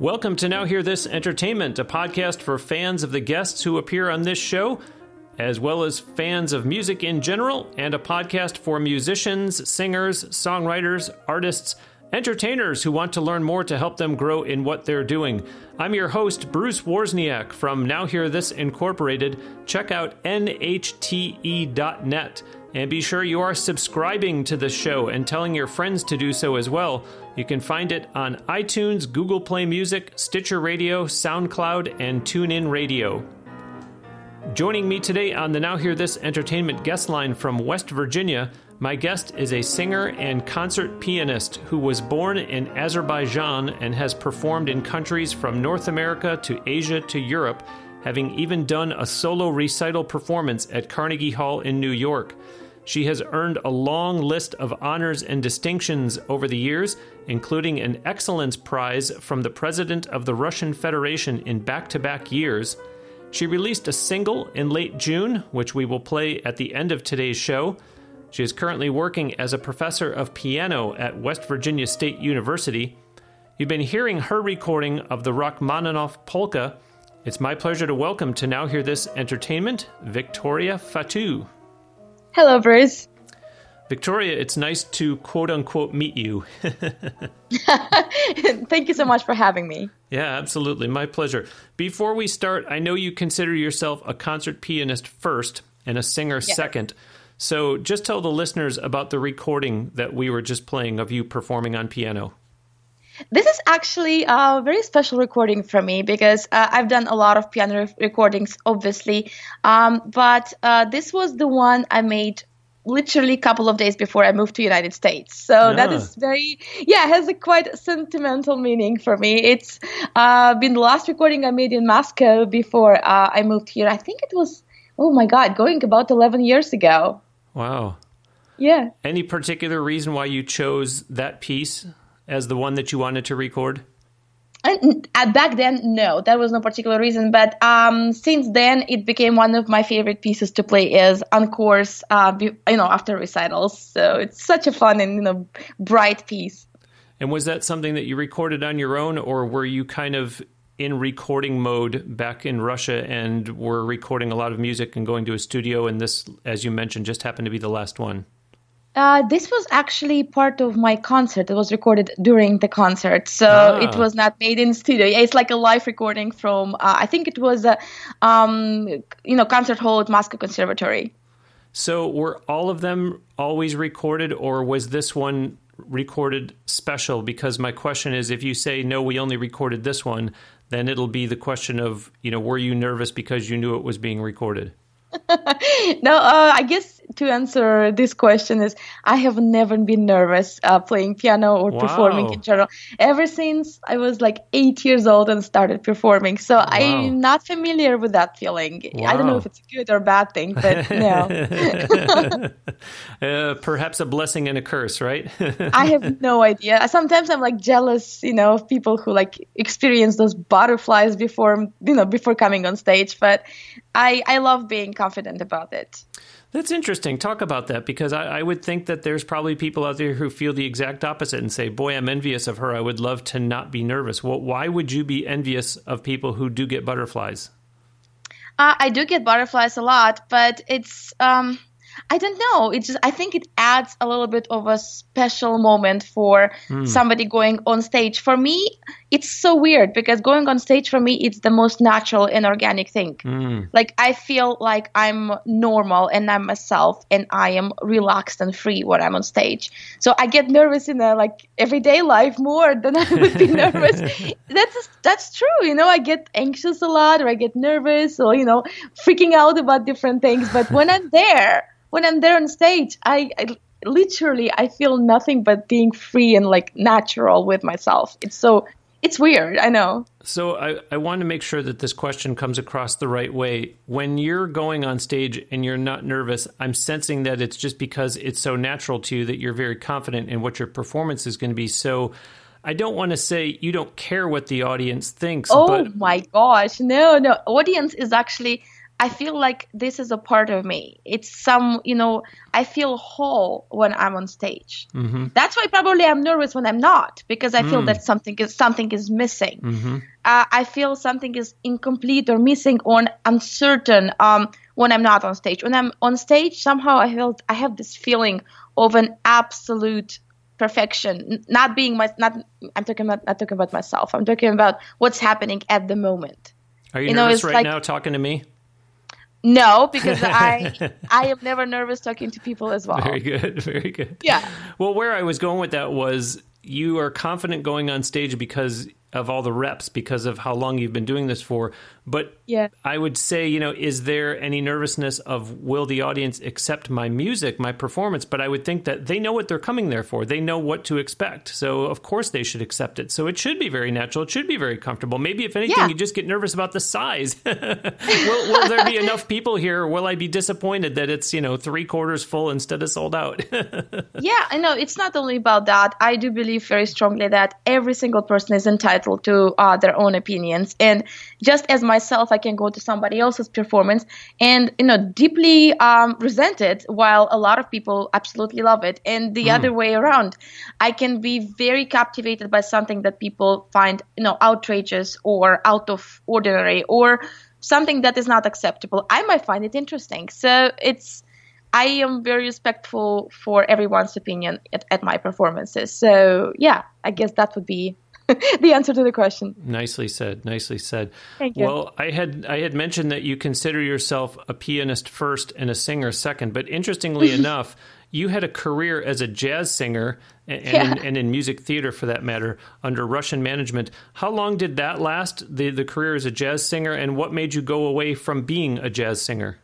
Welcome to Now Hear This Entertainment, a podcast for fans of the guests who appear on this show, as well as fans of music in general, and a podcast for musicians, singers, songwriters, artists, entertainers who want to learn more to help them grow in what they're doing. I'm your host, Bruce Wozniak from Now Hear This Incorporated. Check out nhte.net. And be sure you are subscribing to the show and telling your friends to do so as well. You can find it on iTunes, Google Play Music, Stitcher Radio, SoundCloud, and TuneIn Radio. Joining me today on the Now Hear This Entertainment guest line from West Virginia, my guest is a singer and concert pianist who was born in Azerbaijan and has performed in countries from North America to Asia to Europe, having even done a solo recital performance at Carnegie Hall in New York. She has earned a long list of honors and distinctions over the years, including an Excellence Prize from the President of the Russian Federation in back to back years. She released a single in late June, which we will play at the end of today's show. She is currently working as a professor of piano at West Virginia State University. You've been hearing her recording of the Rachmaninoff polka. It's my pleasure to welcome to Now Hear This Entertainment, Victoria Fatu. Hello, Bruce. Victoria, it's nice to quote unquote meet you. Thank you so much for having me. Yeah, absolutely. My pleasure. Before we start, I know you consider yourself a concert pianist first and a singer yes. second. So just tell the listeners about the recording that we were just playing of you performing on piano. This is actually a very special recording for me because uh, I've done a lot of piano recordings, obviously, um, but uh, this was the one I made literally a couple of days before I moved to United States. So yeah. that is very yeah, has a quite sentimental meaning for me. It's uh, been the last recording I made in Moscow before uh, I moved here. I think it was oh my god, going about 11 years ago. Wow. Yeah. Any particular reason why you chose that piece? As the one that you wanted to record? And uh, back then, no, that was no particular reason. But um, since then, it became one of my favorite pieces to play as encores, uh, you know, after recitals. So it's such a fun and you know bright piece. And was that something that you recorded on your own, or were you kind of in recording mode back in Russia and were recording a lot of music and going to a studio? And this, as you mentioned, just happened to be the last one. Uh, this was actually part of my concert. It was recorded during the concert, so ah. it was not made in studio. It's like a live recording from. Uh, I think it was a, um, you know, concert hall at Moscow Conservatory. So were all of them always recorded, or was this one recorded special? Because my question is, if you say no, we only recorded this one, then it'll be the question of, you know, were you nervous because you knew it was being recorded? no, uh, I guess to answer this question is I have never been nervous uh, playing piano or wow. performing in general ever since I was like eight years old and started performing. So wow. I'm not familiar with that feeling. Wow. I don't know if it's a good or bad thing, but no. uh, perhaps a blessing and a curse, right? I have no idea. Sometimes I'm like jealous, you know, of people who like experience those butterflies before, you know, before coming on stage. But I I love being confident about it. That's interesting. Talk about that because I, I, would think that there's probably people out there who feel the exact opposite and say, "Boy, I'm envious of her. I would love to not be nervous." Well, why would you be envious of people who do get butterflies? Uh, I do get butterflies a lot, but it's um, I don't know. It's just I think it adds a little bit of a special moment for mm. somebody going on stage. For me, it's so weird because going on stage for me it's the most natural and organic thing. Mm. Like I feel like I'm normal and I'm myself and I am relaxed and free when I'm on stage. So I get nervous in a like everyday life more than I would be nervous. that's that's true. You know, I get anxious a lot or I get nervous or you know, freaking out about different things, but when I'm there when I'm there on stage, I, I literally I feel nothing but being free and like natural with myself. It's so it's weird, I know. So I, I want to make sure that this question comes across the right way. When you're going on stage and you're not nervous, I'm sensing that it's just because it's so natural to you that you're very confident in what your performance is going to be. So I don't want to say you don't care what the audience thinks. Oh my gosh, no, no. Audience is actually I feel like this is a part of me. It's some, you know, I feel whole when I'm on stage. Mm-hmm. That's why probably I'm nervous when I'm not because I feel mm. that something is something is missing. Mm-hmm. Uh, I feel something is incomplete or missing or uncertain um, when I'm not on stage. When I'm on stage, somehow I feel I have this feeling of an absolute perfection, not being my not. I'm talking about not talking about myself. I'm talking about what's happening at the moment. Are you, you nervous know, right like, now talking to me? No, because I I am never nervous talking to people as well. Very good, very good. Yeah. Well, where I was going with that was you are confident going on stage because of all the reps because of how long you've been doing this for. But yeah. I would say, you know, is there any nervousness of will the audience accept my music, my performance? But I would think that they know what they're coming there for. They know what to expect. So of course they should accept it. So it should be very natural. It should be very comfortable. Maybe if anything, yeah. you just get nervous about the size. will, will there be enough people here? Or will I be disappointed that it's, you know, three quarters full instead of sold out? yeah, I know. It's not only about that. I do believe very strongly that every single person is entitled to uh, their own opinions. And just as myself, I can go to somebody else's performance and you know deeply um, resent it, while a lot of people absolutely love it. And the mm. other way around, I can be very captivated by something that people find you know outrageous or out of ordinary or something that is not acceptable. I might find it interesting. So it's I am very respectful for everyone's opinion at, at, my performances. So yeah, I guess that would be the answer to the question. Nicely said. Nicely said. Thank you. Well, I had I had mentioned that you consider yourself a pianist first and a singer second, but interestingly enough, you had a career as a jazz singer and, yeah. in, and, in, music theater for that matter under Russian management. How long did that last? The the career as a jazz singer, and what made you go away from being a jazz singer?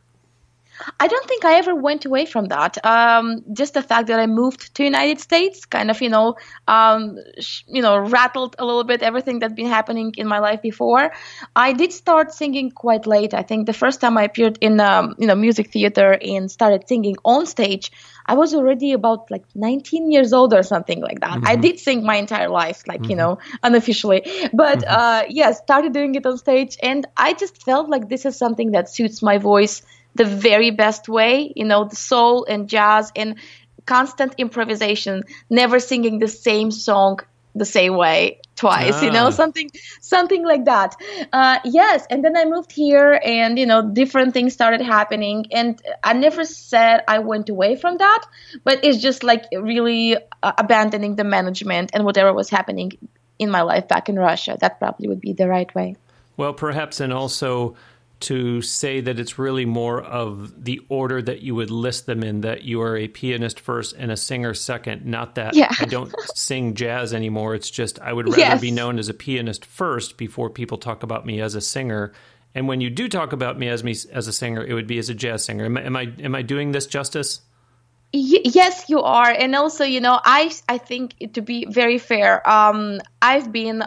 I don't think I ever went away from that. Um, just the fact that I moved to United States kind of, you know, um, sh- you know, rattled a little bit everything that's been happening in my life before. I did start singing quite late. I think the first time I appeared in, um, you know, music theater and started singing on stage, I was already about like 19 years old or something like that. Mm-hmm. I did sing my entire life, like, mm-hmm. you know, unofficially. But mm-hmm. uh, yeah, started doing it on stage. And I just felt like this is something that suits my voice the very best way, you know, the soul and jazz and constant improvisation, never singing the same song the same way twice ah. you know ah. something something like that uh, yes and then i moved here and you know different things started happening and i never said i went away from that but it's just like really uh, abandoning the management and whatever was happening in my life back in russia that probably would be the right way well perhaps and also to say that it's really more of the order that you would list them in that you are a pianist first and a singer second not that yeah. i don't sing jazz anymore. It's just i would rather yes. be known as a pianist first before people talk about me as a singer. And when you do talk about me as me as a singer it would be as a jazz singer. Am, am i am i doing this justice? Y- yes you are. And also you know i i think to be very fair um i've been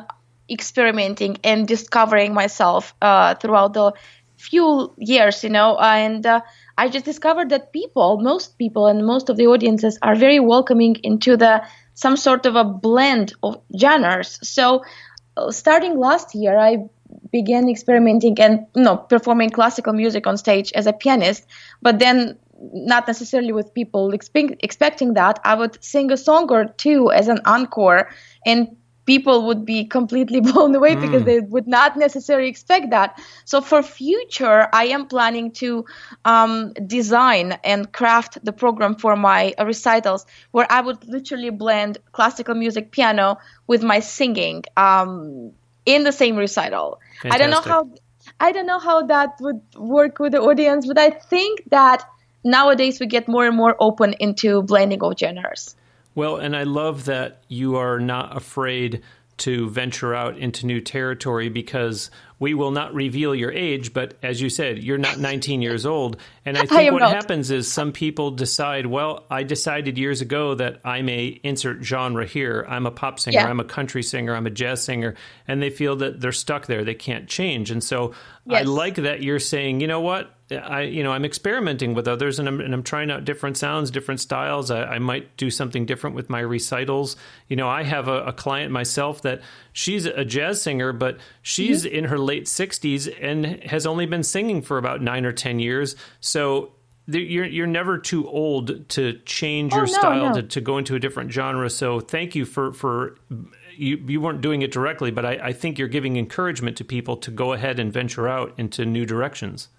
experimenting and discovering myself uh, throughout the few years, you know, and uh, I just discovered that people, most people, and most of the audiences are very welcoming into the some sort of a blend of genres. So, uh, starting last year, I began experimenting and you know performing classical music on stage as a pianist, but then not necessarily with people expe- expecting that. I would sing a song or two as an encore, and people would be completely blown away mm. because they would not necessarily expect that. So for future, I am planning to um, design and craft the program for my uh, recitals where I would literally blend classical music piano with my singing um, in the same recital. Fantastic. I don't know how I don't know how that would work with the audience, but I think that nowadays we get more and more open into blending of genres. Well, and I love that you are not afraid to venture out into new territory because we will not reveal your age, but as you said, you're not 19 years old. And I think I what not. happens is some people decide, well, I decided years ago that I may insert genre here. I'm a pop singer, yeah. I'm a country singer, I'm a jazz singer, and they feel that they're stuck there. They can't change. And so yes. I like that you're saying, you know what? I you know I'm experimenting with others and I'm and I'm trying out different sounds, different styles. I, I might do something different with my recitals. You know, I have a, a, client myself that she's a jazz singer, but she's mm-hmm. in her late 60s and has only been singing for about nine or 10 years. So you're you're never too old to change your oh, no, style no. To, to go into a different genre. So thank you for for you you weren't doing it directly, but I, I think you're giving encouragement to people to go ahead and venture out into new directions.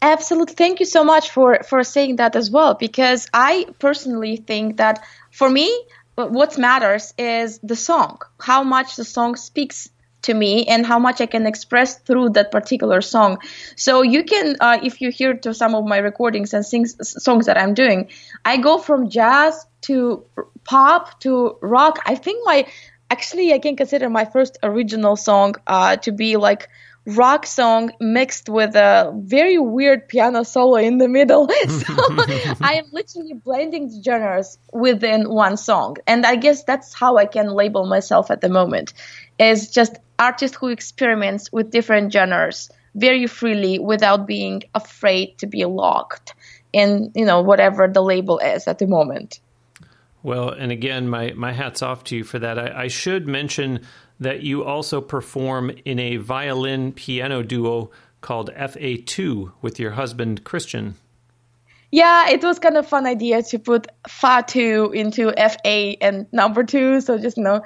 Absolutely. Thank you so much for for saying that as well because I personally think that for me what matters is the song, how much the song speaks to me and how much I can express through that particular song. So you can, uh, if you hear to some of my recordings and sings, songs that I'm doing, I go from jazz to pop to rock. I think my, actually, I can consider my first original song uh, to be like rock song mixed with a very weird piano solo in the middle. so I am literally blending the genres within one song. And I guess that's how I can label myself at the moment is just artist who experiments with different genres very freely without being afraid to be locked in, you know, whatever the label is at the moment. Well, and again, my, my hat's off to you for that. I, I should mention that you also perform in a violin piano duo called FA2 with your husband, Christian. Yeah, it was kind of fun idea to put Fa2 into FA and number two. So just, you know,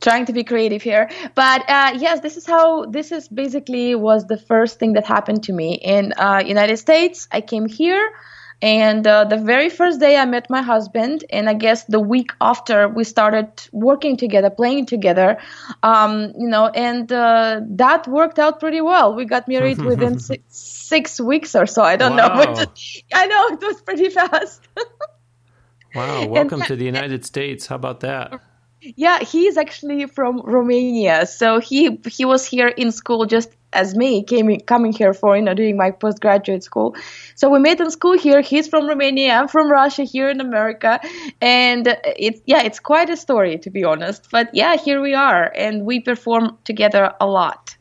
trying to be creative here but uh, yes this is how this is basically was the first thing that happened to me in uh, united states i came here and uh, the very first day i met my husband and i guess the week after we started working together playing together um, you know and uh, that worked out pretty well. We got married within six, six, weeks or so. I don't wow. know but i know it was pretty fast. Wow welcome and, to the united states. How about that? Yeah, he's actually from Romania. So he he was here in school just as me, came coming here for you know doing my postgraduate school. So we met in school here. He's from Romania. I'm from Russia here in America, and it's yeah, it's quite a story to be honest. But yeah, here we are, and we perform together a lot.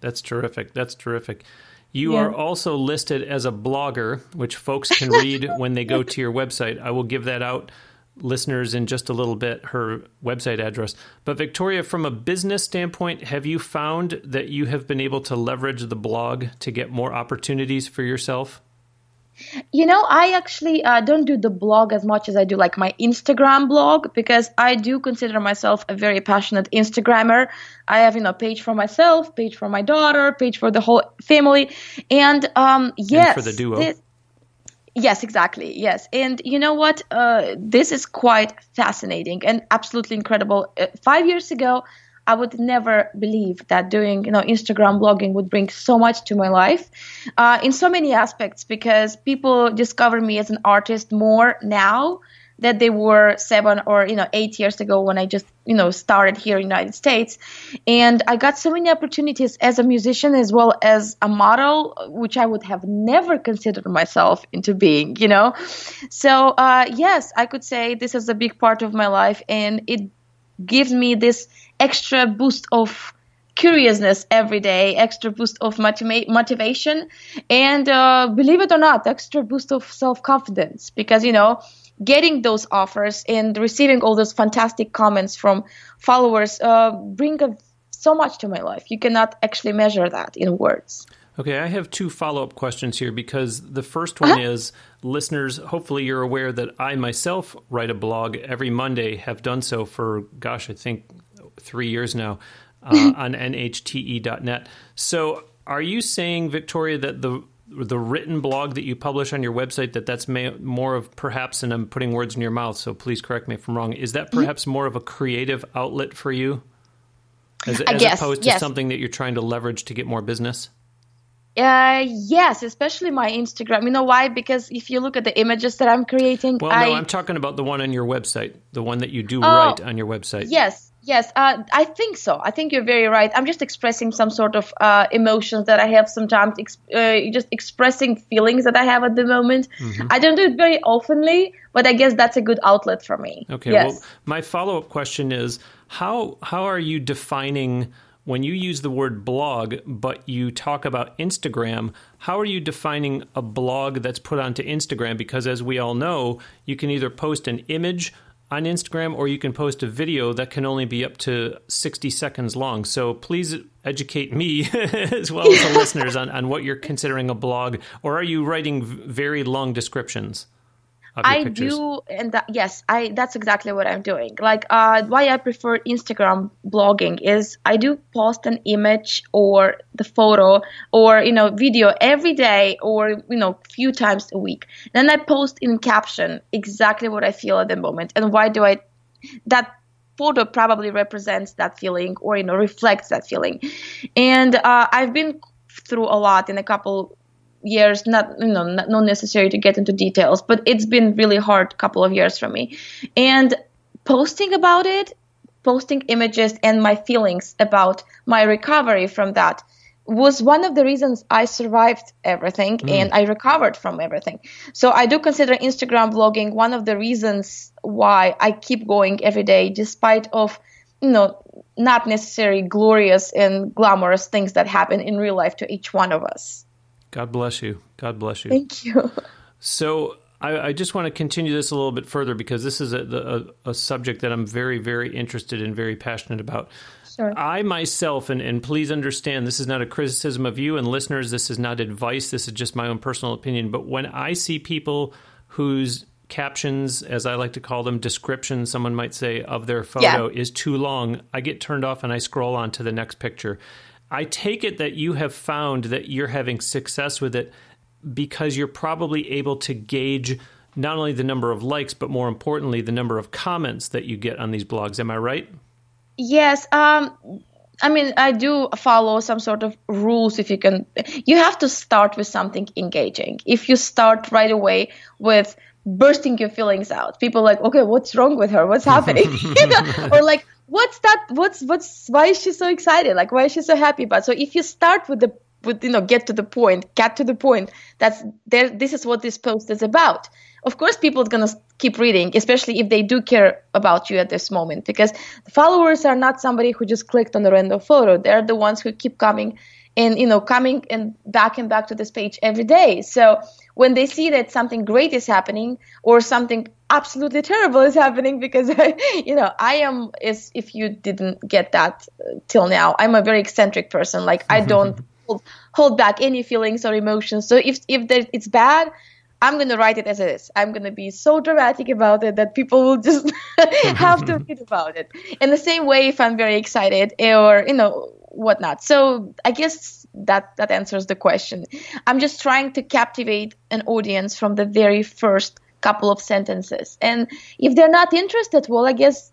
That's terrific. That's terrific. You yeah. are also listed as a blogger, which folks can read when they go to your website. I will give that out listeners in just a little bit her website address. But Victoria, from a business standpoint, have you found that you have been able to leverage the blog to get more opportunities for yourself? You know, I actually uh, don't do the blog as much as I do like my Instagram blog because I do consider myself a very passionate Instagrammer. I have, you know, page for myself, page for my daughter, page for the whole family, and um, yes, and for the duo. This, Yes, exactly. Yes. And you know what? Uh, this is quite fascinating and absolutely incredible. Uh, five years ago, I would never believe that doing, you know, Instagram blogging would bring so much to my life uh, in so many aspects because people discover me as an artist more now that they were seven or you know eight years ago when I just you know started here in the United States, and I got so many opportunities as a musician as well as a model, which I would have never considered myself into being. You know, so uh, yes, I could say this is a big part of my life, and it gives me this extra boost of curiousness every day, extra boost of motiva- motivation, and uh, believe it or not, extra boost of self confidence because you know getting those offers and receiving all those fantastic comments from followers uh, bring a, so much to my life. You cannot actually measure that in words. Okay, I have two follow up questions here because the first one uh-huh. is listeners, hopefully you're aware that I myself write a blog every Monday, have done so for, gosh, I think three years now uh, on nhte.net. So are you saying, Victoria, that the the written blog that you publish on your website that that's may, more of perhaps and I'm putting words in your mouth so please correct me if I'm wrong is that perhaps more of a creative outlet for you as, as guess, opposed to yes. something that you're trying to leverage to get more business uh, yes, especially my Instagram. You know why? Because if you look at the images that I'm creating, well, I... no, I'm talking about the one on your website, the one that you do oh, write on your website. Yes, Yes, uh, I think so. I think you're very right. I'm just expressing some sort of uh, emotions that I have sometimes, ex- uh, just expressing feelings that I have at the moment. Mm-hmm. I don't do it very oftenly, but I guess that's a good outlet for me. Okay. Yes. Well, my follow up question is how how are you defining when you use the word blog, but you talk about Instagram, how are you defining a blog that's put onto Instagram? Because as we all know, you can either post an image on Instagram, or you can post a video that can only be up to 60 seconds long. So please educate me as well as the listeners on, on what you're considering a blog, or are you writing very long descriptions? I pictures. do, and that, yes, I that's exactly what I'm doing. Like, uh, why I prefer Instagram blogging is I do post an image or the photo or you know video every day or you know few times a week. Then I post in caption exactly what I feel at the moment and why do I that photo probably represents that feeling or you know reflects that feeling. And uh, I've been through a lot in a couple years not you know not, not necessary to get into details but it's been really hard couple of years for me and posting about it posting images and my feelings about my recovery from that was one of the reasons I survived everything mm. and I recovered from everything. So I do consider Instagram blogging one of the reasons why I keep going every day despite of you know not necessarily glorious and glamorous things that happen in real life to each one of us. God bless you. God bless you. Thank you. So I, I just want to continue this a little bit further because this is a, a, a subject that I'm very, very interested in, very passionate about. Sure. I myself, and, and please understand, this is not a criticism of you and listeners. This is not advice. This is just my own personal opinion. But when I see people whose captions, as I like to call them, descriptions, someone might say, of their photo yeah. is too long, I get turned off and I scroll on to the next picture. I take it that you have found that you're having success with it because you're probably able to gauge not only the number of likes, but more importantly, the number of comments that you get on these blogs. Am I right? Yes. Um, I mean, I do follow some sort of rules. If you can, you have to start with something engaging. If you start right away with bursting your feelings out, people like, okay, what's wrong with her? What's happening? you know? Or like, what's that what's what's why is she so excited like why is she so happy about so if you start with the with you know get to the point get to the point that's there this is what this post is about of course people are going to keep reading especially if they do care about you at this moment because followers are not somebody who just clicked on a random photo they're the ones who keep coming and you know coming and back and back to this page every day. So when they see that something great is happening or something absolutely terrible is happening because you know i am is if you didn't get that uh, till now i'm a very eccentric person. Like i don't hold, hold back any feelings or emotions. So if if there, it's bad i'm going to write it as it is i'm going to be so dramatic about it that people will just have to read about it in the same way if i'm very excited or you know whatnot so i guess that that answers the question. I'm just trying to captivate an audience from the very first couple of sentences. And if they're not interested, well, I guess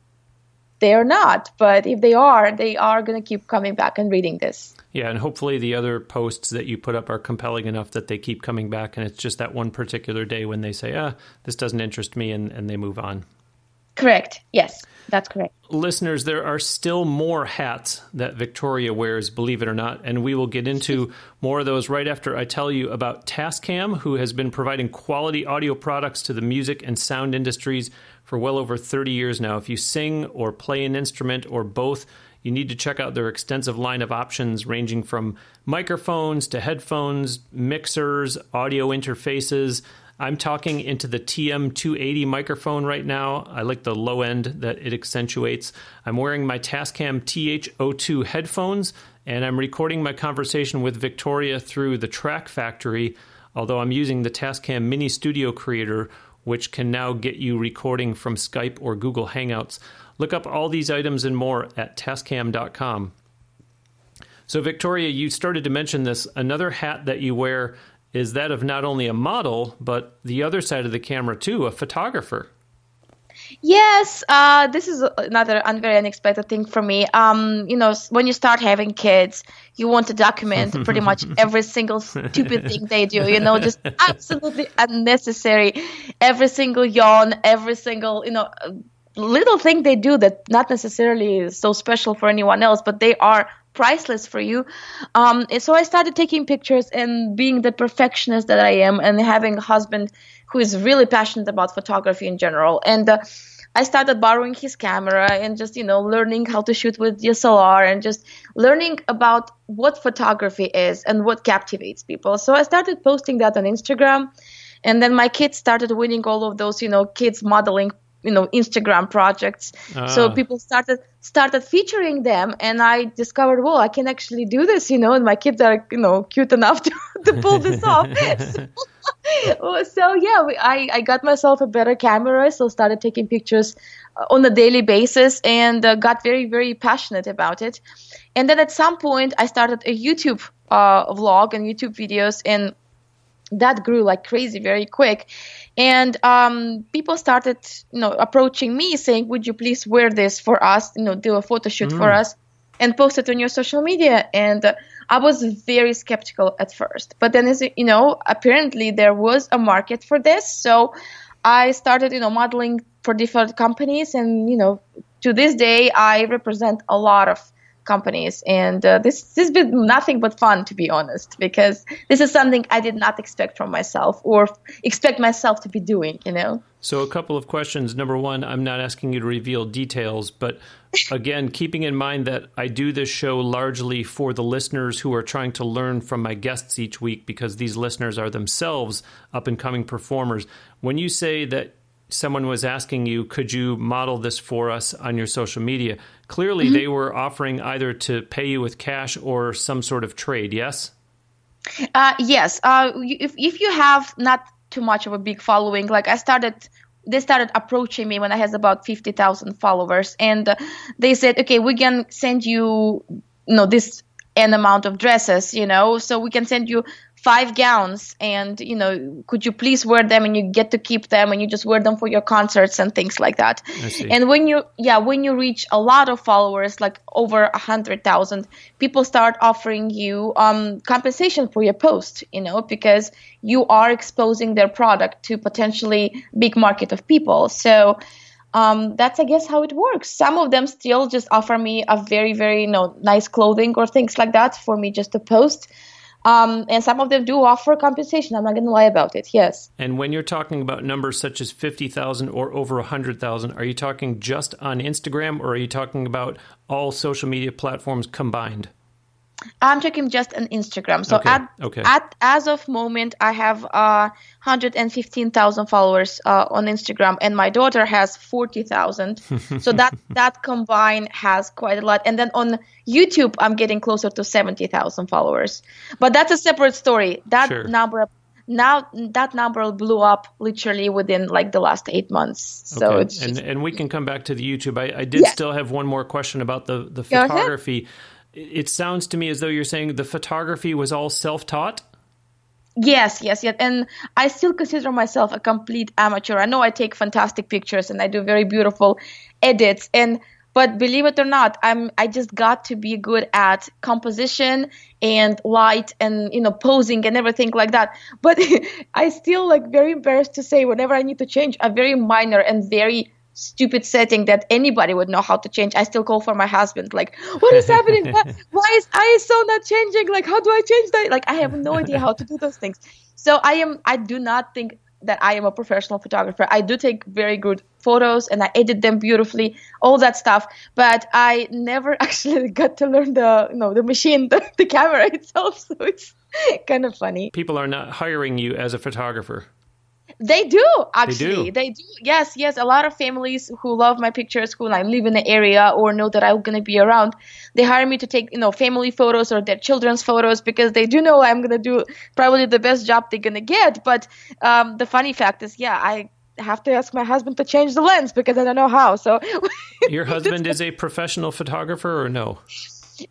they're not. But if they are, they are going to keep coming back and reading this. Yeah, and hopefully the other posts that you put up are compelling enough that they keep coming back. And it's just that one particular day when they say, ah, this doesn't interest me, and, and they move on. Correct. Yes, that's correct. Listeners, there are still more hats that Victoria wears, believe it or not, and we will get into more of those right after I tell you about Tascam, who has been providing quality audio products to the music and sound industries for well over 30 years now. If you sing or play an instrument or both, you need to check out their extensive line of options ranging from microphones to headphones, mixers, audio interfaces I'm talking into the TM280 microphone right now. I like the low end that it accentuates. I'm wearing my Tascam TH02 headphones, and I'm recording my conversation with Victoria through the Track Factory, although I'm using the Tascam Mini Studio Creator, which can now get you recording from Skype or Google Hangouts. Look up all these items and more at tascam.com. So, Victoria, you started to mention this. Another hat that you wear is that of not only a model, but the other side of the camera too, a photographer. Yes, uh, this is another un- very unexpected thing for me. Um, you know, when you start having kids, you want to document pretty much every single stupid thing they do. You know, just absolutely unnecessary. Every single yawn, every single you know little thing they do that not necessarily is so special for anyone else, but they are priceless for you. Um, so I started taking pictures and being the perfectionist that I am, and having a husband who is really passionate about photography in general. And uh, I started borrowing his camera and just you know learning how to shoot with DSLR and just learning about what photography is and what captivates people. So I started posting that on Instagram, and then my kids started winning all of those you know kids modeling you know Instagram projects. So people started started featuring them, and I discovered, well, I can actually do this, you know, and my kids are you know cute enough to, to pull this off. so, so yeah, we, I I got myself a better camera, so started taking pictures uh, on a daily basis, and uh, got very very passionate about it. And then at some point, I started a YouTube uh, vlog and YouTube videos, and that grew like crazy very quick. And um, people started you know approaching me saying would you please wear this for us you know do a photo shoot mm. for us and post it on your social media? And uh, i was very skeptical at first. But then as you know apparently there was a market for this. So i started you know modeling for different companies. And you know to this day i represent a lot of companies. And uh, this this has been nothing but fun to be honest because this is something i did not expect from myself or expect myself to be doing you know? So a couple of questions. Number one i'm not asking you to reveal details but again keeping in mind that i do this show largely for the listeners who are trying to learn from my guests each week because these listeners are themselves up and coming performers. When you say that someone was asking you, could you model this for us on your social media? Clearly, mm-hmm. they were offering either to pay you with cash or some sort of trade, yes? Uh, yes. Uh, if, if you have not too much of a big following, like I started they started approaching me when I had about 50,000 followers and they said, okay, we can send you, you know, this an amount of dresses, you know, so we can send you five gowns and you know could you please wear them and you get to keep them and you just wear them for your concerts and things like that and when you yeah when you reach a lot of followers like over a hundred thousand people start offering you um, compensation for your post you know because you are exposing their product to potentially big market of people so um, that's I guess how it works. Some of them still just offer me a very very you know nice clothing or things like that for me just to post. Um, and some of them do offer compensation. I'm not going to lie about it. Yes. And when you're talking about numbers such as 50,000 or over 100,000, are you talking just on Instagram or are you talking about all social media platforms combined? I'm checking just on Instagram. So okay. at okay. at as of moment, I have uh, 115,000 followers uh, on Instagram, and my daughter has 40,000. so that that combined has quite a lot. And then on YouTube, I'm getting closer to 70,000 followers. But that's a separate story. That sure. number now that number blew up literally within like the last eight months. So okay. it's and and we can come back to the YouTube. I, I did yeah. still have one more question about the the photography it sounds to me as though you're saying the photography was all self-taught? Yes yes yes. And i still consider myself a complete amateur. I know i take fantastic pictures and i do very beautiful edits and but believe it or not i'm i just got to be good at composition and light and you know posing and everything like that. But i still like very embarrassed to say whenever i need to change a very minor and very stupid setting that anybody would know how to change. I still call for my husband, like, what is happening? why, why is ISO not changing? Like, how do I change that? Like, I have no idea how to do those things. So I am, I do not think that I am a professional photographer. I do take very good photos and I edit them beautifully, all that stuff. But I never actually got to learn the, you know, the machine, the, the camera itself. So it's kind of funny. People are not hiring you as a photographer. They do actually. They do. they do. Yes, yes. A lot of families who love my pictures, who like live in the area or know that I'm gonna be around, they hire me to take you know family photos or their children's photos because they do know I'm gonna do probably the best job they're gonna get. But um, the funny fact is, yeah, I have to ask my husband to change the lens because I don't know how. So your husband is a professional photographer or no?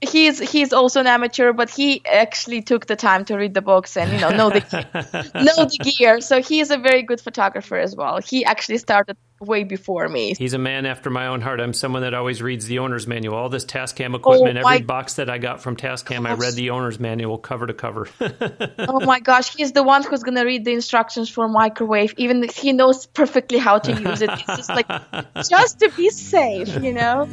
He's he's also an amateur, but he actually took the time to read the books and you know know the know the gear. So he is a very good photographer as well. He actually started way before me. He's a man after my own heart. I'm someone that always reads the owner's manual. All this Tascam oh equipment, oh, every box that I got from Tascam, gosh. I read the owner's manual cover to cover. oh my gosh, he's the one who's gonna read the instructions for microwave. Even he knows perfectly how to use it. It's just like just to be safe, you know.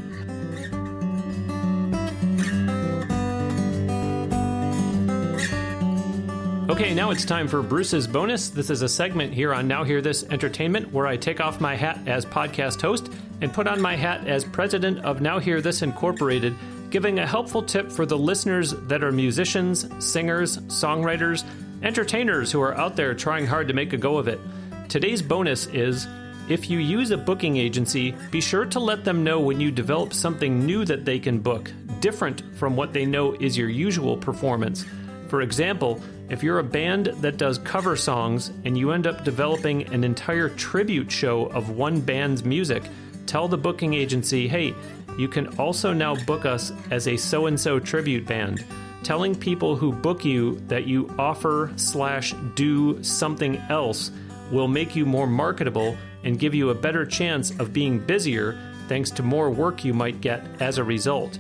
Okay, now it's time for Bruce's bonus. This is a segment here on Now Hear This Entertainment where I take off my hat as podcast host and put on my hat as president of Now Hear This Incorporated, giving a helpful tip for the listeners that are musicians, singers, songwriters, entertainers who are out there trying hard to make a go of it. Today's bonus is if you use a booking agency, be sure to let them know when you develop something new that they can book, different from what they know is your usual performance. For example, if you're a band that does cover songs and you end up developing an entire tribute show of one band's music, tell the booking agency, hey, you can also now book us as a so and so tribute band. Telling people who book you that you offer slash do something else will make you more marketable and give you a better chance of being busier thanks to more work you might get as a result.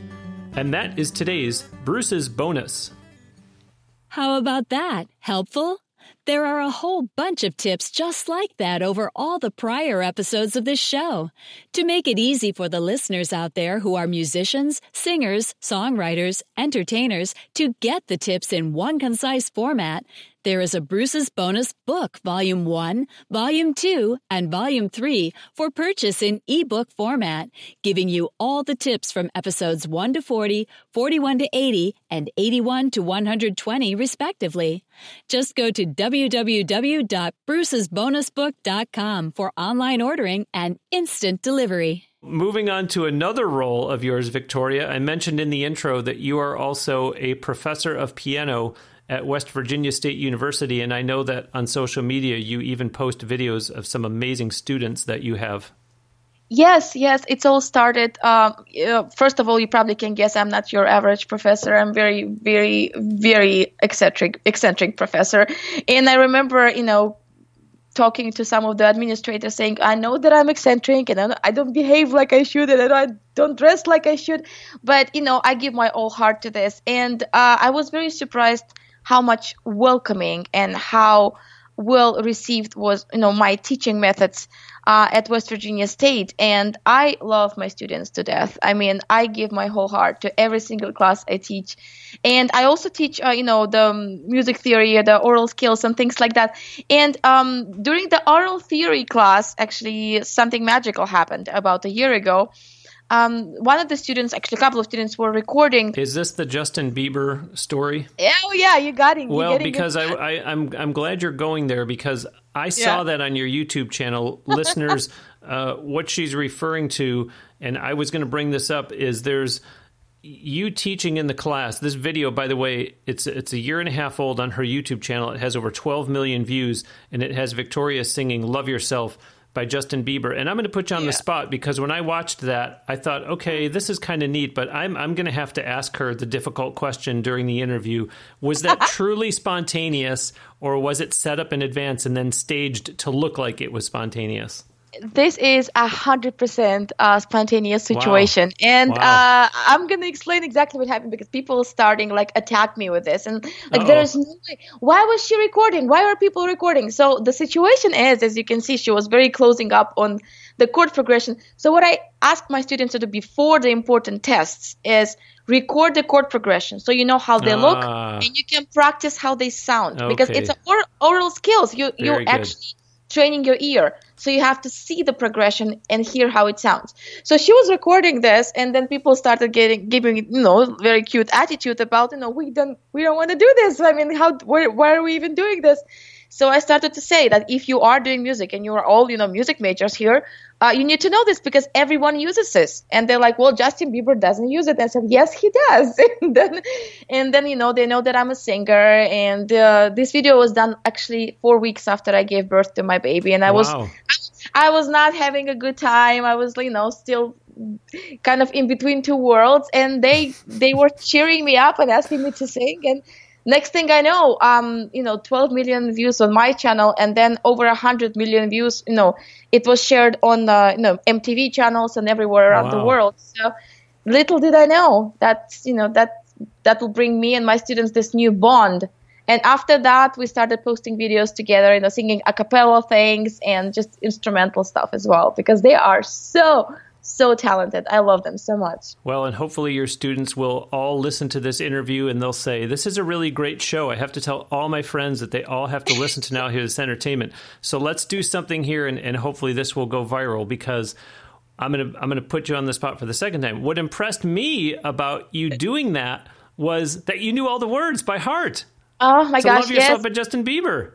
And that is today's Bruce's bonus. How about that? Helpful? There are a whole bunch of tips just like that over all the prior episodes of this show. To make it easy for the listeners out there who are musicians, singers, songwriters, entertainers to get the tips in one concise format, there is a Bruce's Bonus Book, Volume 1, Volume 2, and Volume 3 for purchase in ebook format, giving you all the tips from episodes 1 to 40, 41 to 80, and 81 to 120, respectively. Just go to www.brucesbonusbook.com for online ordering and instant delivery. Moving on to another role of yours, Victoria, I mentioned in the intro that you are also a professor of piano at West Virginia State University, and I know that on social media you even post videos of some amazing students that you have. Yes, yes, it's all started. Um, first of all, you probably can guess I'm not your average professor. I'm very, very, very eccentric, eccentric professor. And I remember, you know, talking to some of the administrators saying, I know that I'm eccentric and I don't behave like I should and I don't dress like I should, but you know, I give my all heart to this. And uh, I was very surprised how much welcoming and how well received was you know my teaching methods uh, at West Virginia State, and I love my students to death. I mean, I give my whole heart to every single class I teach, and I also teach, uh, you know, the music theory, the aural skills, and things like that. And um, during the aural theory class, actually, something magical happened about a year ago um, one of the students, actually, a couple of students were recording. Is this the Justin Bieber story? Oh yeah, you got it. Well, because I, I, I'm, I'm glad you're going there because I saw yeah. that on your YouTube channel, listeners. uh, what she's referring to, and I was going to bring this up, is there's you teaching in the class. This video, by the way, it's it's a year and a half old on her YouTube channel. It has over 12 million views, and it has Victoria singing "Love Yourself." By Justin Bieber. And I'm going to put you on yeah. the spot because when I watched that, I thought, okay, this is kind of neat, but I'm I'm going to have to ask her the difficult question during the interview. Was that truly spontaneous or was it set up in advance and then staged to look like it was spontaneous? This is a hundred percent uh, spontaneous situation, wow. and wow. Uh, I'm gonna explain exactly what happened because people starting like attack me with this, and like there is no way. Why was she recording? Why are people recording? So the situation is, as you can see, she was very closing up on the chord progression. So what I ask my students to do before the important tests is record the chord progression so you know how they look ah. and you can practice how they sound okay. because it's aural, aural skills. You you actually training your ear. So you have to see the progression and hear how it sounds. So she was recording this, and then people started getting giving you know very cute attitude about you know we don't we don't want to do this. I mean, how why, why are we even doing this? So I started to say that if you are doing music and you are all, you know, music majors here, uh, you need to know this because everyone uses this. And they're like, well, Justin Bieber doesn't use it. And I said, yes, he does. and then, and then, you know, they know that I'm a singer. And uh, this video was done actually four weeks after I gave birth to my baby. And I wow. was, I was not having a good time. I was, you know, still kind of in between two worlds. And they, they were cheering me up and asking me to sing. And next thing i know um you know 12 million views on my channel and then over 100 million views you know it was shared on uh, you know mtv channels and everywhere around wow. the world so little did i know that you know that that will bring me and my students this new bond and after that we started posting videos together you know singing a cappella things and just instrumental stuff as well because they are so so talented. I love them so much. Well, and hopefully your students will all listen to this interview and they'll say, This is a really great show. I have to tell all my friends that they all have to listen to Now Here's Entertainment. So let's do something here and, and hopefully this will go viral because I'm gonna I'm gonna put you on the spot for the second time. What impressed me about you doing that was that you knew all the words by heart. Oh my to gosh! Love yourself yes. by Justin Bieber.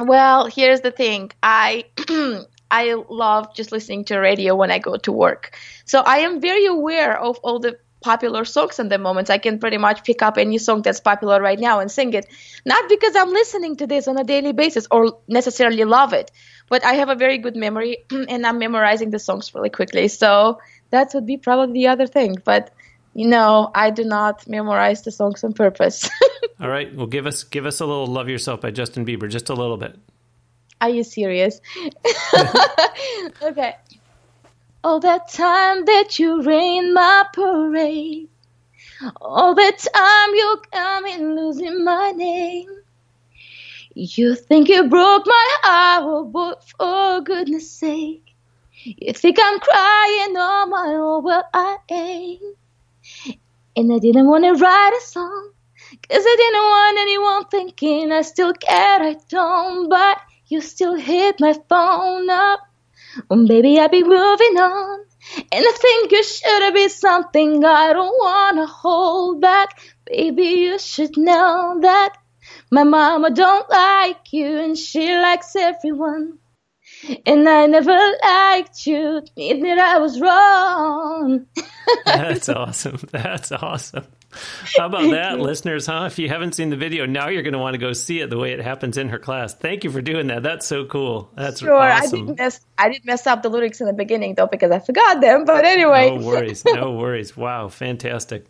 Well, here's the thing. I I love just listening to radio when I go to work. So I am very aware of all the popular songs in the moment. I can pretty much pick up any song that's popular right now and sing it. Not because I'm listening to this on a daily basis or necessarily love it, but I have a very good memory and I'm memorizing the songs really quickly. So that would be probably the other thing. But you know, I do not memorize the songs on purpose. All right, well, give us give us a little "Love Yourself" by Justin Bieber, just a little bit. Are you serious? okay. All that time that you rain my parade. All that time you come in losing my name. You think you broke my heart, oh, but for goodness sake. You think I'm crying on my own, well I ain't. And I didn't want to write a song, cause I didn't want anyone thinking I still care, I don't, but you still hit my phone up. Oh, baby, I'll be moving on. And I think you should be something I don't wanna hold back. Baby, you should know that my mama don't like you and she likes everyone. And I never liked you, admit I was wrong. That's awesome. That's awesome. How about that, listeners, huh? If you haven't seen the video, now you're going to want to go see it the way it happens in her class. Thank you for doing that. That's so cool. That's sure. awesome. I didn't, mess I didn't mess up the lyrics in the beginning though because I forgot them. But anyway. No worries. No worries. Wow, fantastic.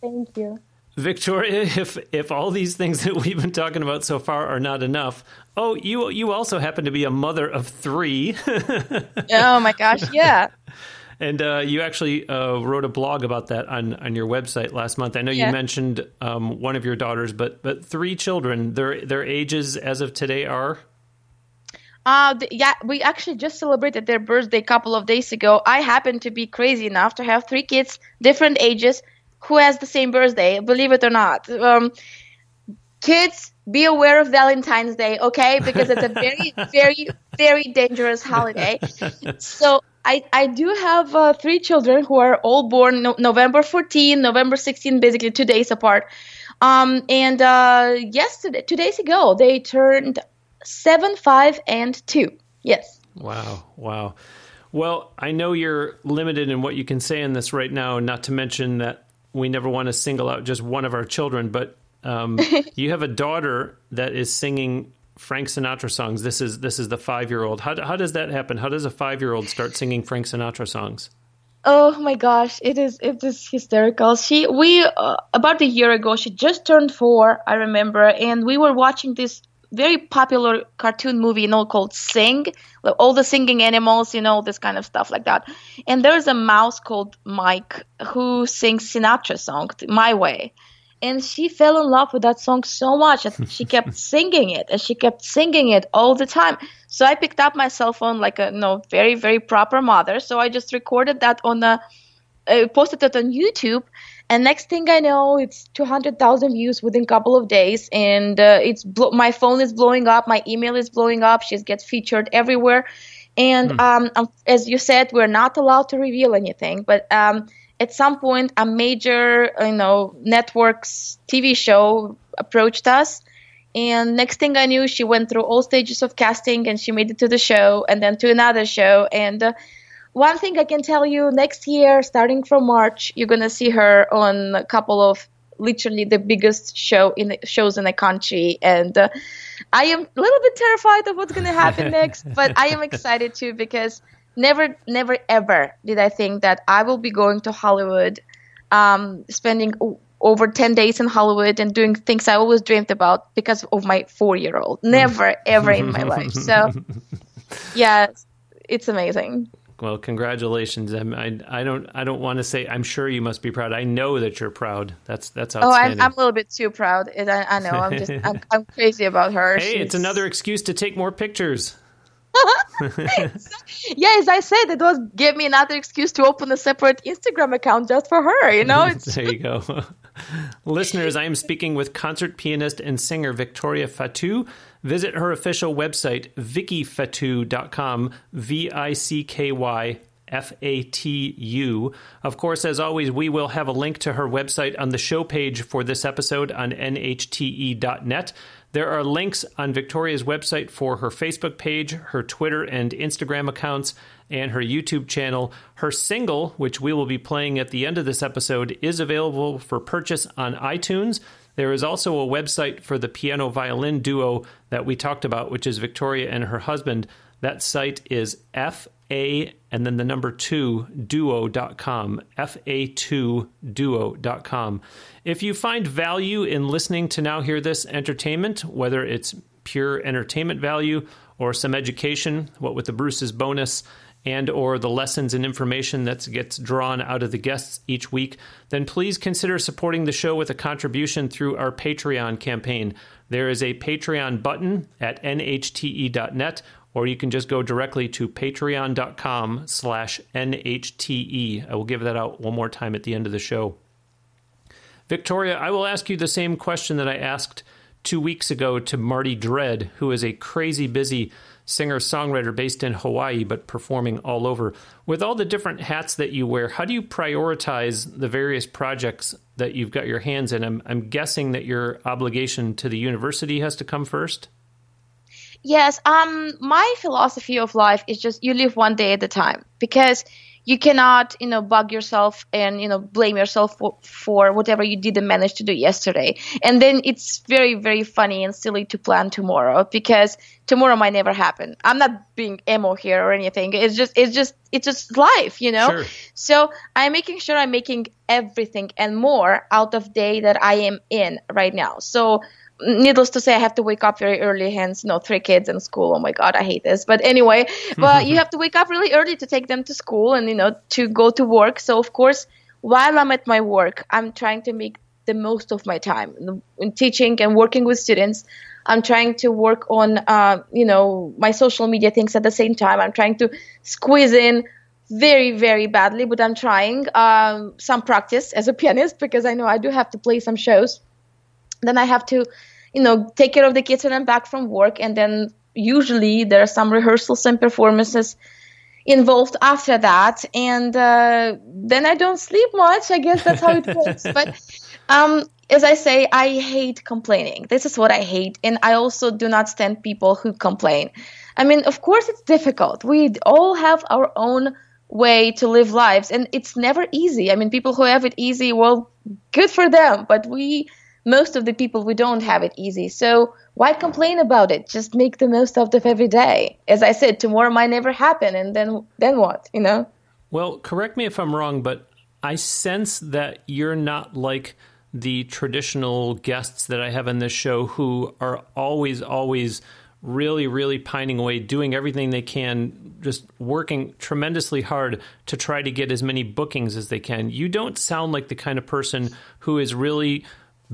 Thank you. Victoria, if if all these things that we've been talking about so far are not enough, oh, you you also happen to be a mother of three. oh my gosh, yeah. And uh, you actually uh, wrote a blog about that on, on your website last month. I know Yeah. you mentioned um, one of your daughters, but but three children. Their their ages as of today are Uh, th- yeah, we actually just celebrated their birthday a couple of days ago. I happen to be crazy enough to have three kids, different ages, who has the same birthday, believe it or not. Um, kids, be aware of Valentine's Day, okay? Because it's a very, very, very dangerous holiday. So I, I do have uh, three children who are all born no- November 14, November 16, basically two days apart. Um, and uh, yesterday, two days ago, they turned seven, five, and two. Yes. Wow, wow. Well, I know you're limited in what you can say in this right now, not to mention that we never want to single out just one of our children, but um, you have a daughter that is singing Frank Sinatra songs. This is this is the five year old. How how does that happen? How does a five year old start singing Frank Sinatra songs? Oh my gosh, it is it is hysterical. She we uh, about a year ago she just turned four, I remember, and we were watching this very popular cartoon movie, you know, called Sing, like all the singing animals, you know, this kind of stuff like that. And there's a mouse called Mike who sings Sinatra song My Way. And she fell in love with that song so much that she kept singing it and she kept singing it all the time. So I picked up my cell phone like a no very very proper mother. So I just recorded that on a uh, posted it on YouTube. And next thing I know, it's 200,000 views within a couple of days, and uh, it's blo- my phone is blowing up, my email is blowing up. She gets featured everywhere, and um, um, as you said, we're not allowed to reveal anything. But um, at some point, a major, you know, networks TV show approached us, and next thing I knew, she went through all stages of casting, and she made it to the show, and then to another show, and. Uh, one thing I can tell you next year, starting from March, you're gonna see her on a couple of literally the biggest show in the, shows in the country, and uh, I am a little bit terrified of what's gonna happen next, but I am excited too because never, never, ever did I think that I will be going to Hollywood, um, spending o- over 10 days in Hollywood and doing things I always dreamed about because of my four year old. Never, ever in my life. So, yeah, it's amazing. Well, congratulations. I'm, I I don't I don't want to say I'm sure you must be proud. I know that you're proud. That's that's Oh, outstanding. I'm, I'm a little bit too proud. I, I know. I'm just, I'm, I'm crazy about her. hey, it's another excuse to take more pictures. Yeah, as I said, it was give me another excuse to open a separate Instagram account just for her. You know, There you go. Listeners, I am speaking with concert pianist and singer Victoria Fatu. Visit her official website, vickyfatu.com, V I C K Y F A T U. Of course, as always, we will have a link to her website on the show page for this episode on nhte.net. There are links on Victoria's website for her Facebook page, her Twitter and Instagram accounts, and her YouTube channel. Her single, which we will be playing at the end of this episode, is available for purchase on iTunes. There is also a website for the piano violin duo that we talked about, which is Victoria and her husband. That site is fa and then the number two duo.com, fa2duo.com. If you find value in listening to Now Hear This Entertainment, whether it's pure entertainment value or some education, what with the Bruce's bonus, and or the lessons and information that gets drawn out of the guests each week, then please consider supporting the show with a contribution through our Patreon campaign. There is a Patreon button at nhte.net or you can just go directly to patreon.com slash nhte. I will give that out one more time at the end of the show. Victoria, I will ask you the same question that I asked two weeks ago to Marty Dread, who is a crazy busy singer songwriter based in Hawaii but performing all over. With all the different hats that you wear, how do you prioritize the various projects that you've got your hands in? I'm, I'm guessing that your obligation to the university has to come first. Yes, um, my philosophy of life is just you live one day at a time because you cannot, you know, bug yourself and you know blame yourself for, for whatever you didn't manage to do yesterday. And then it's very, very funny and silly to plan tomorrow because tomorrow might never happen. I'm not being emo here or anything. It's just, it's just, it's just life, you know. Sure. So I'm making sure I'm making everything and more out of day that I am in right now. So needless to say, I have to wake up very early. Hence, you know, three kids in school. Oh my god, I hate this. But anyway, but you have to wake up really early to take them to school and you know to go to work. So of course, while I'm at my work, I'm trying to make the most of my time in teaching and working with students. I'm trying to work on, uh, you know, my social media things at the same time. I'm trying to squeeze in very, very badly, but I'm trying um, some practice as a pianist because I know I do have to play some shows then I have to, you know, take care of the kids when I'm back from work, and then usually there are some rehearsals and performances involved after that, and uh, then I don't sleep much. I guess that's how it works. but um, as I say, I hate complaining. This is what I hate, and I also do not stand people who complain. I mean, of course, it's difficult. We all have our own way to live lives, and it's never easy. I mean, people who have it easy, well, good for them. But we most of the people we don't have it easy. So why complain about it? Just make the most out of every day. As I said, tomorrow might never happen, and then then what? You know. Well, correct me if I'm wrong, but I sense that you're not like the traditional guests that I have in this show who are always, always really, really pining away, doing everything they can, just working tremendously hard to try to get as many bookings as they can. You don't sound like the kind of person who is really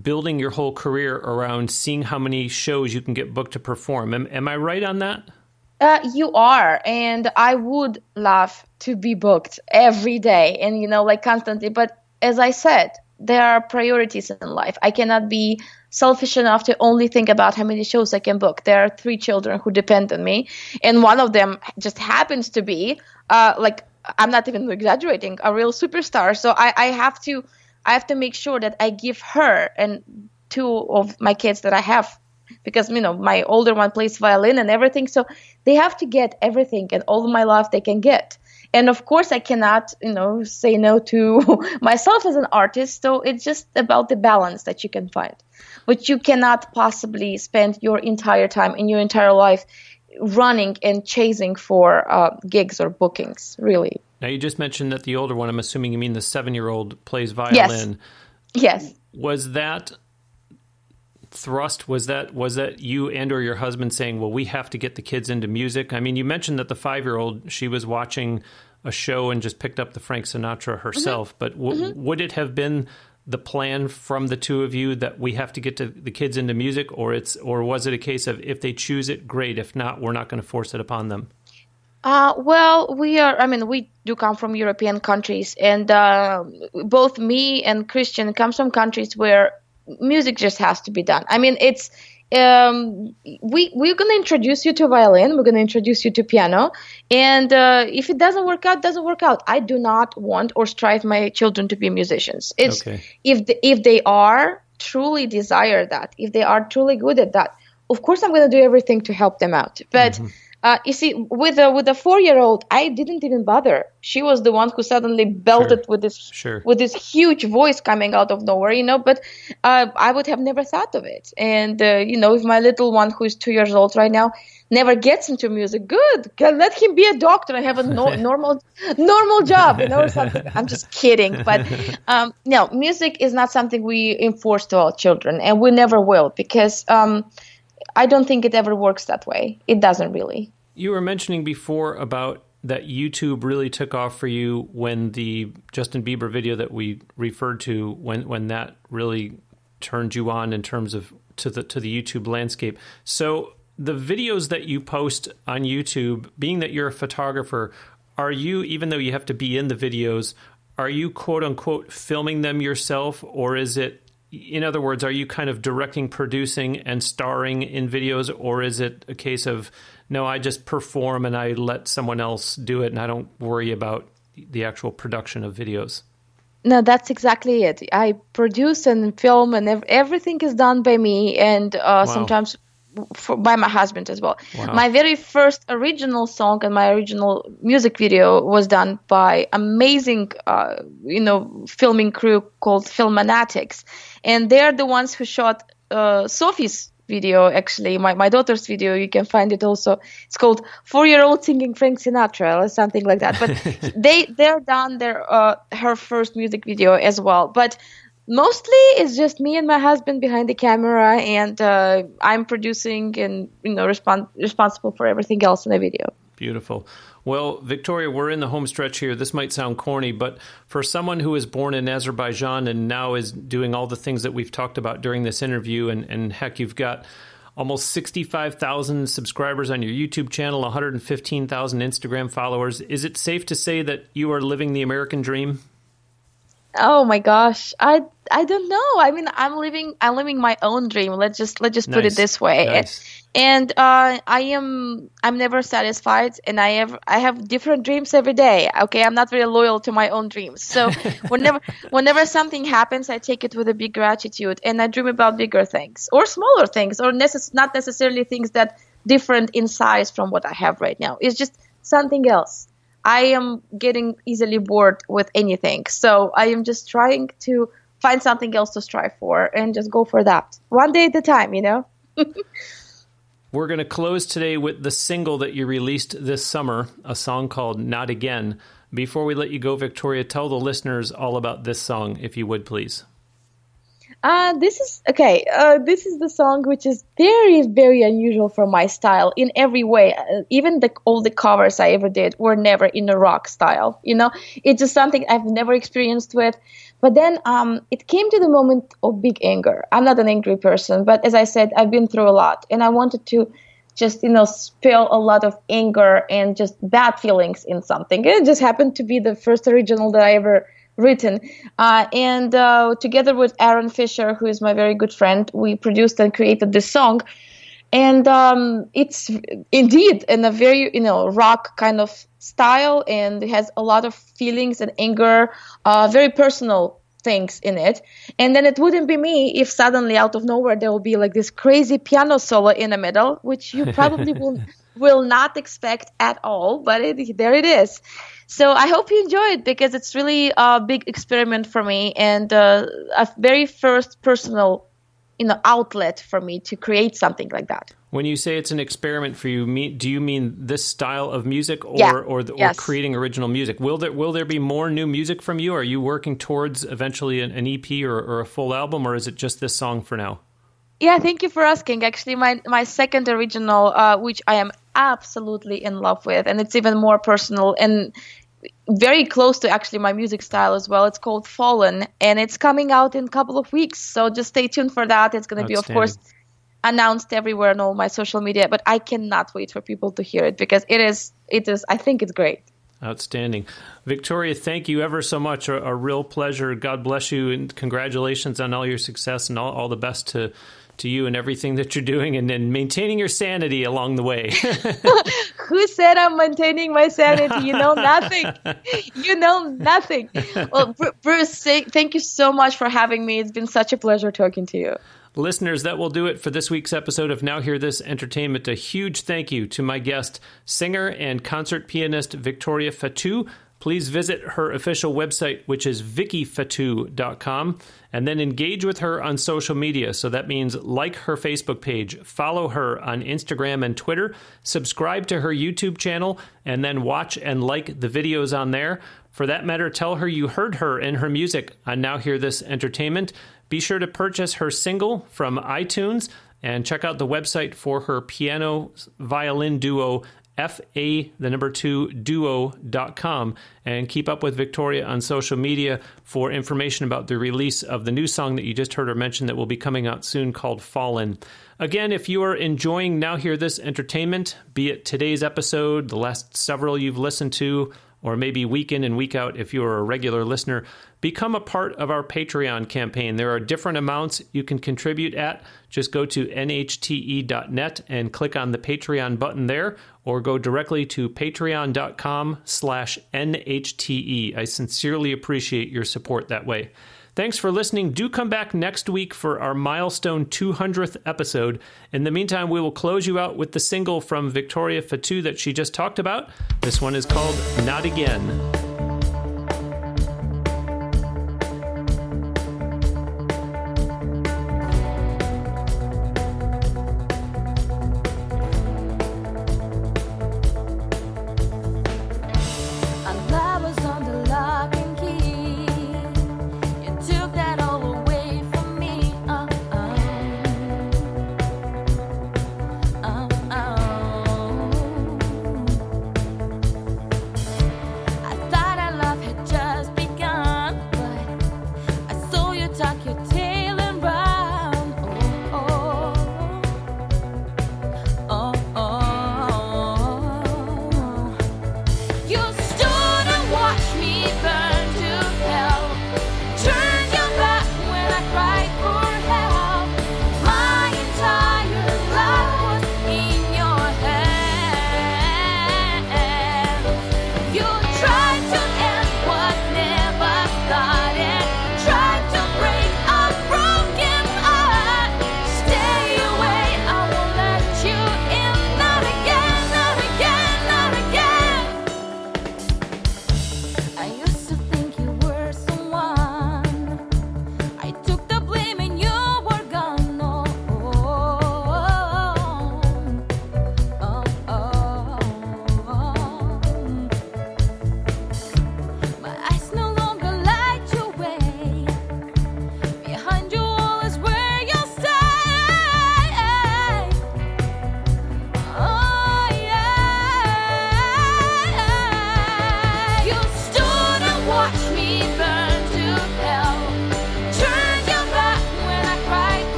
building your whole career around seeing how many shows you can get booked to perform. Am, am I right on that? Uh, you are, and I would love to be booked every day and, you know, like constantly. But as I said, there are priorities in life. I cannot be selfish enough to only think about how many shows I can book. There are three children who depend on me, and one of them just happens to be, uh, like, I'm not even exaggerating, a real superstar. So I, I have to I have to make sure that I give her and two of my kids that I have because you know my older one plays violin and everything. So they have to get everything and all my love they can get. And of course i cannot you know say no to myself as an artist. So it's just about the balance that you can find but you cannot possibly spend your entire time in your entire life running and chasing for uh, gigs or bookings really now, you just mentioned that the older one, I'm assuming you mean the seven year old, plays violin. Yes. yes. Was that thrust was that was that you and or your husband saying well we have to get the kids into music i mean you mentioned that the five year old she was watching a show and just picked up the frank sinatra herself mm-hmm. but w- mm-hmm. would it have been the plan from the two of you that we have to get to the kids into music or it's or was it a case of if they choose it great if not we're not going to force it upon them uh, well, we are. I mean, we do come from European countries, and uh, both me and Christian comes from countries where music just has to be done. I mean, it's um, we we're gonna introduce you to violin. We're gonna introduce you to piano, and uh, if it doesn't work out, doesn't work out. I do not want or strive my children to be musicians. It's okay. if the, if they are truly desire that, if they are truly good at that, of course I'm gonna do everything to help them out. But mm-hmm uh, you see, with a with a four year old, I didn't even bother. She was the one who suddenly belted sure. with this sure. with this huge voice coming out of nowhere, you know. But uh, I would have never thought of it. And uh, you know, if my little one, who is two years old right now, never gets into music, good. Let him be a doctor and have a no, normal normal job, you know, or something. I'm just kidding, but um, no, music is not something we enforce to our children, and we never will because. Um, I don't think it ever works that way. It doesn't really. You were mentioning before about that YouTube really took off for you when the Justin Bieber video that we referred to when when that really turned you on in terms of to the to the YouTube landscape. So the videos that you post on YouTube, being that you're a photographer, are you even though you have to be in the videos, are you quote unquote filming them yourself or is it in other words, are you kind of directing, producing, and starring in videos, or is it a case of no, I just perform and I let someone else do it, and I don't worry about the actual production of videos? No, that's exactly it. I produce and film, and everything is done by me, and uh, wow. sometimes for, by my husband as well. Wow. My very first original song and my original music video was done by amazing, uh, you know, filming crew called Filmanatics, and they're the ones who shot uh, Sophie's video. Actually, my my daughter's video. You can find it also. It's called Four Year Old Singing Frank Sinatra or something like that. But they they're done their uh, her first music video as well. But mostly it's just me and my husband behind the camera and uh, i'm producing and you know respon- responsible for everything else in the video beautiful well victoria we're in the home stretch here this might sound corny but for someone who was born in azerbaijan and now is doing all the things that we've talked about during this interview and, and heck you've got almost 65,000 subscribers on your YouTube channel, 115,000 Instagram followers. Is it safe to say that you are living the American dream? Oh my gosh, I I don't know. I mean, I'm living I'm living my own dream. Let's just let's just nice. put it this way. Nice. And uh, I am I'm never satisfied, and I have I have different dreams every day. Okay, I'm not very loyal to my own dreams. So whenever whenever something happens, I take it with a big gratitude, and I dream about bigger things or smaller things, or necess- not necessarily things that different in size from what I have right now. It's just something else. I am getting easily bored with anything. So I am just trying to find something else to strive for and just go for that. One day at a time, you know? We're going to close today with the single that you released this summer, a song called Not Again. Before we let you go, Victoria, tell the listeners all about this song, if you would, please. Uh, this is okay. Uh, this is the song which is very, very unusual for my style in every way. Uh, even the all the covers I ever did were never in a rock style. You know, it's just something I've never experienced with. But then um, it came to the moment of big anger. I'm not an angry person, but as I said, I've been through a lot, and I wanted to just you know spill a lot of anger and just bad feelings in something. It just happened to be the first original that I ever written. Uh, and uh, together with Aaron Fisher, who is my very good friend, we produced and created this song. And um, it's indeed in a very you know rock kind of style, and it has a lot of feelings and anger, uh, very personal things in it. And then it wouldn't be me if suddenly out of nowhere there will be like this crazy piano solo in the middle, which you probably will will not expect at all. But it, there it is. So I hope you enjoy it because it's really a big experiment for me and uh, a very first personal you know outlet for me to create something like that. When you say it's an experiment for you, do you mean this style of music, or yeah. or, or, yes. creating original music? Will there will there be more new music from you? Are you working towards eventually an, an EP or, or, a full album, or is it just this song for now? Yeah, thank you for asking. Actually, my my second original, uh, which I am absolutely in love with, and it's even more personal and very close to actually my music style as well. It's called Fallen, and it's coming out in a couple of weeks. So just stay tuned for that. It's going to be, of course, announced everywhere on all my social media. But I cannot wait for people to hear it because it is, it is. I think it's great. Outstanding. Victoria, thank you ever so much. A, a, real pleasure. God bless you and congratulations on all your success and all, all the best to to you and everything that you're doing and then maintaining your sanity along the way. Who said I'm maintaining my sanity? You know nothing. you know nothing. Well, Bruce, thank you so much for having me. It's been such a pleasure talking to you. Listeners, that will do it for this week's episode of Now Hear This Entertainment. A huge thank you to my guest, singer and concert pianist Victoria Fatu please visit her official website, which is vickyfatu.com, and then engage with her on social media. So that means like her Facebook page, follow her on Instagram and Twitter, subscribe to her YouTube channel, and then watch and like the videos on there. For that matter, tell her you heard her and her music on Now Hear This Entertainment. Be sure to purchase her single from iTunes and check out the website for her piano violin duo fa the number two duo.com and keep up with victoria on social media for information about the release of the new song that you just heard her mention that will be coming out soon called fallen. Again if you are enjoying now hear this entertainment be it today's episode the last several you've listened to or maybe week in and week out if you're a regular listener, become a part of our Patreon campaign. There are different amounts you can contribute at. Just go to nhte.net and click on the Patreon button there, or go directly to patreon.com slash nhte. I sincerely appreciate your support that way. Thanks for listening. Do come back next week for our milestone 200th episode. In the meantime, we will close you out with the single from Victoria Fatu that she just talked about. This one is called Not Again.